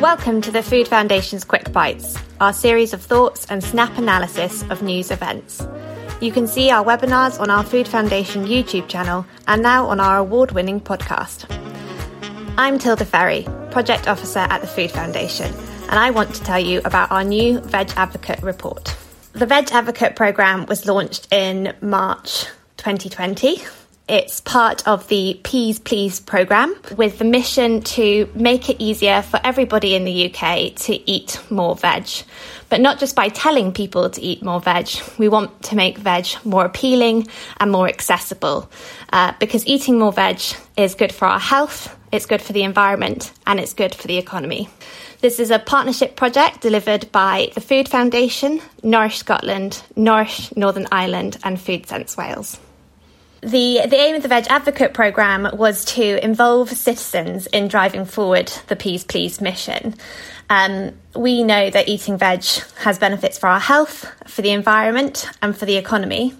Welcome to the Food Foundation's Quick Bites, our series of thoughts and snap analysis of news events. You can see our webinars on our Food Foundation YouTube channel and now on our award winning podcast. I'm Tilda Ferree, Project Officer at the Food Foundation, and I want to tell you about our new Veg Advocate report. The Veg Advocate programme was launched in March 2020 it's part of the Peas Please programme with the mission to make it easier for everybody in the UK to eat more veg. But not just by telling people to eat more veg, we want to make veg more appealing and more accessible uh, because eating more veg is good for our health, it's good for the environment, and it's good for the economy. This is a partnership project delivered by the Food Foundation, Nourish Scotland, Nourish Northern Ireland, and Food Sense Wales. The, the aim of the Veg Advocate programme was to involve citizens in driving forward the Peas Please mission. Um, we know that eating veg has benefits for our health, for the environment, and for the economy.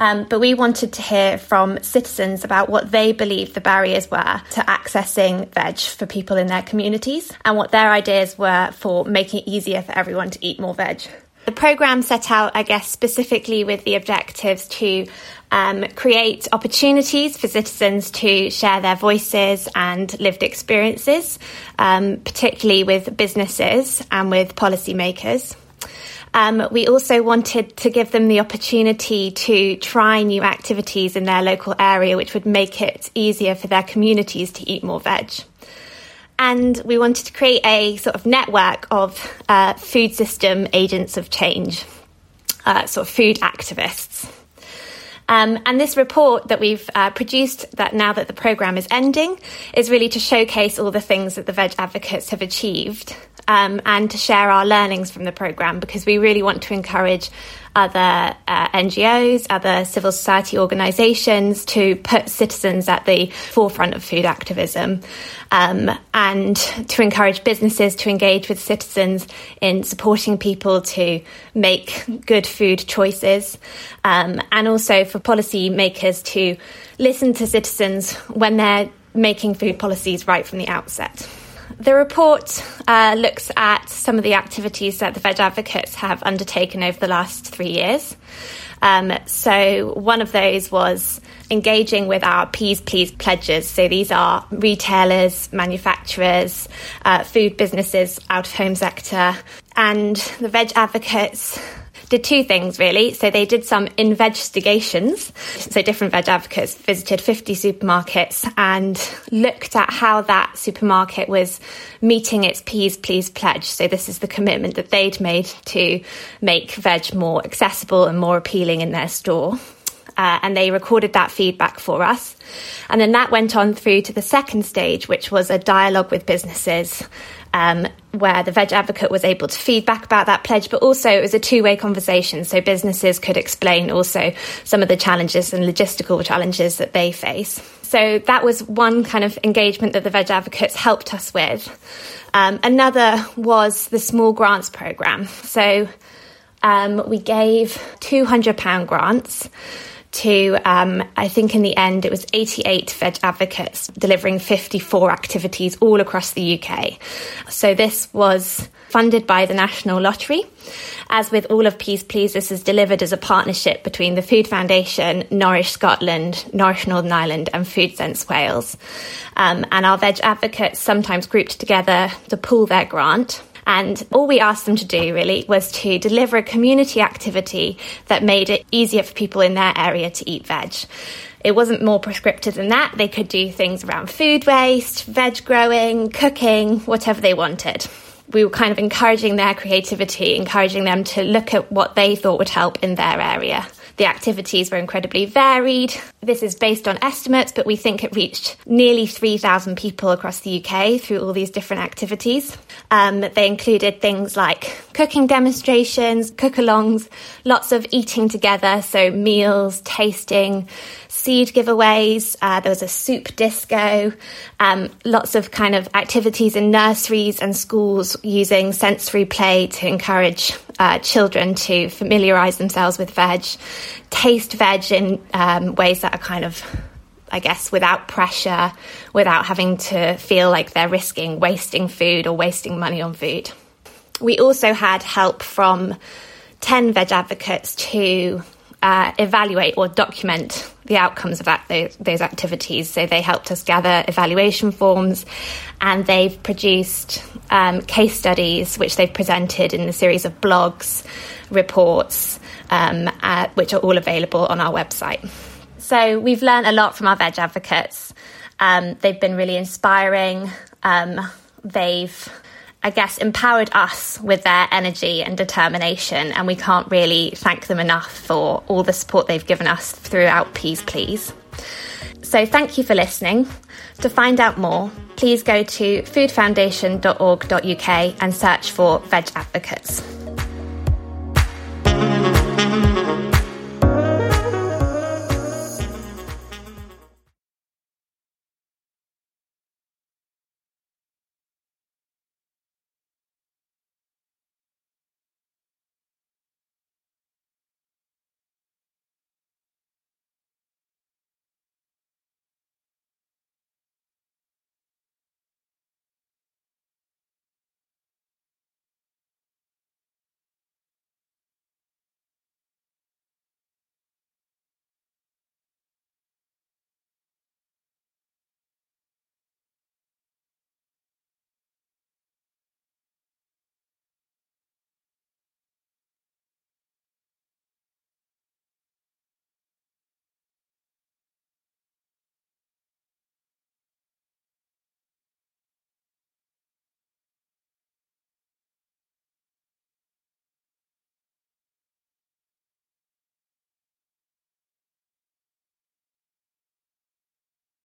Um, but we wanted to hear from citizens about what they believe the barriers were to accessing veg for people in their communities and what their ideas were for making it easier for everyone to eat more veg. The programme set out, I guess, specifically with the objectives to um, create opportunities for citizens to share their voices and lived experiences, um, particularly with businesses and with policymakers. Um, we also wanted to give them the opportunity to try new activities in their local area, which would make it easier for their communities to eat more veg. And we wanted to create a sort of network of uh, food system agents of change, uh, sort of food activists. Um, and this report that we've uh, produced, that now that the programme is ending, is really to showcase all the things that the veg advocates have achieved um, and to share our learnings from the programme because we really want to encourage other uh, NGOs, other civil society organisations to put citizens at the forefront of food activism um, and to encourage businesses to engage with citizens in supporting people to make good food choices um, and also for policy makers to listen to citizens when they're making food policies right from the outset. The report uh, looks at some of the activities that the Veg Advocates have undertaken over the last three years. Um, so, one of those was engaging with our Peas Please pledges. So, these are retailers, manufacturers, uh, food businesses, out of home sector, and the Veg Advocates did two things really. So they did some investigations. So different veg advocates visited 50 supermarkets and looked at how that supermarket was meeting its Peas Please pledge. So this is the commitment that they'd made to make veg more accessible and more appealing in their store. Uh, and they recorded that feedback for us. And then that went on through to the second stage, which was a dialogue with businesses um, where the Veg Advocate was able to feedback about that pledge, but also it was a two way conversation. So businesses could explain also some of the challenges and logistical challenges that they face. So that was one kind of engagement that the Veg Advocates helped us with. Um, another was the small grants program. So um, we gave £200 grants to, um, I think in the end, it was 88 veg advocates delivering 54 activities all across the UK. So this was funded by the National Lottery. As with all of Peas Please, this is delivered as a partnership between the Food Foundation, Nourish Scotland, Nourish Northern Ireland, and Food Sense Wales. Um, and our veg advocates sometimes grouped together to pool their grant. And all we asked them to do really was to deliver a community activity that made it easier for people in their area to eat veg. It wasn't more prescriptive than that. They could do things around food waste, veg growing, cooking, whatever they wanted. We were kind of encouraging their creativity, encouraging them to look at what they thought would help in their area. The activities were incredibly varied. This is based on estimates, but we think it reached nearly 3,000 people across the UK through all these different activities. Um, they included things like cooking demonstrations, cook alongs, lots of eating together, so meals, tasting, seed giveaways. Uh, there was a soup disco, um, lots of kind of activities in nurseries and schools using sensory play to encourage uh, children to familiarise themselves with veg, taste veg in um, ways that are kind of I guess, without pressure, without having to feel like they're risking wasting food or wasting money on food. We also had help from 10 veg advocates to uh, evaluate or document the outcomes of that, those, those, activities. So they helped us gather evaluation forms and they've produced um, case studies which they've presented in a series of blogs, reports, um, uh, which are all available on our website. So we've learned a lot from our veg advocates. Um, they've been really inspiring. Um, they've I guess, empowered us with their energy and determination. And we can't really thank them enough for all the support they've given us throughout Peas Please. So thank you for listening. To find out more, please go to foodfoundation.org.uk and search for Veg Advocates.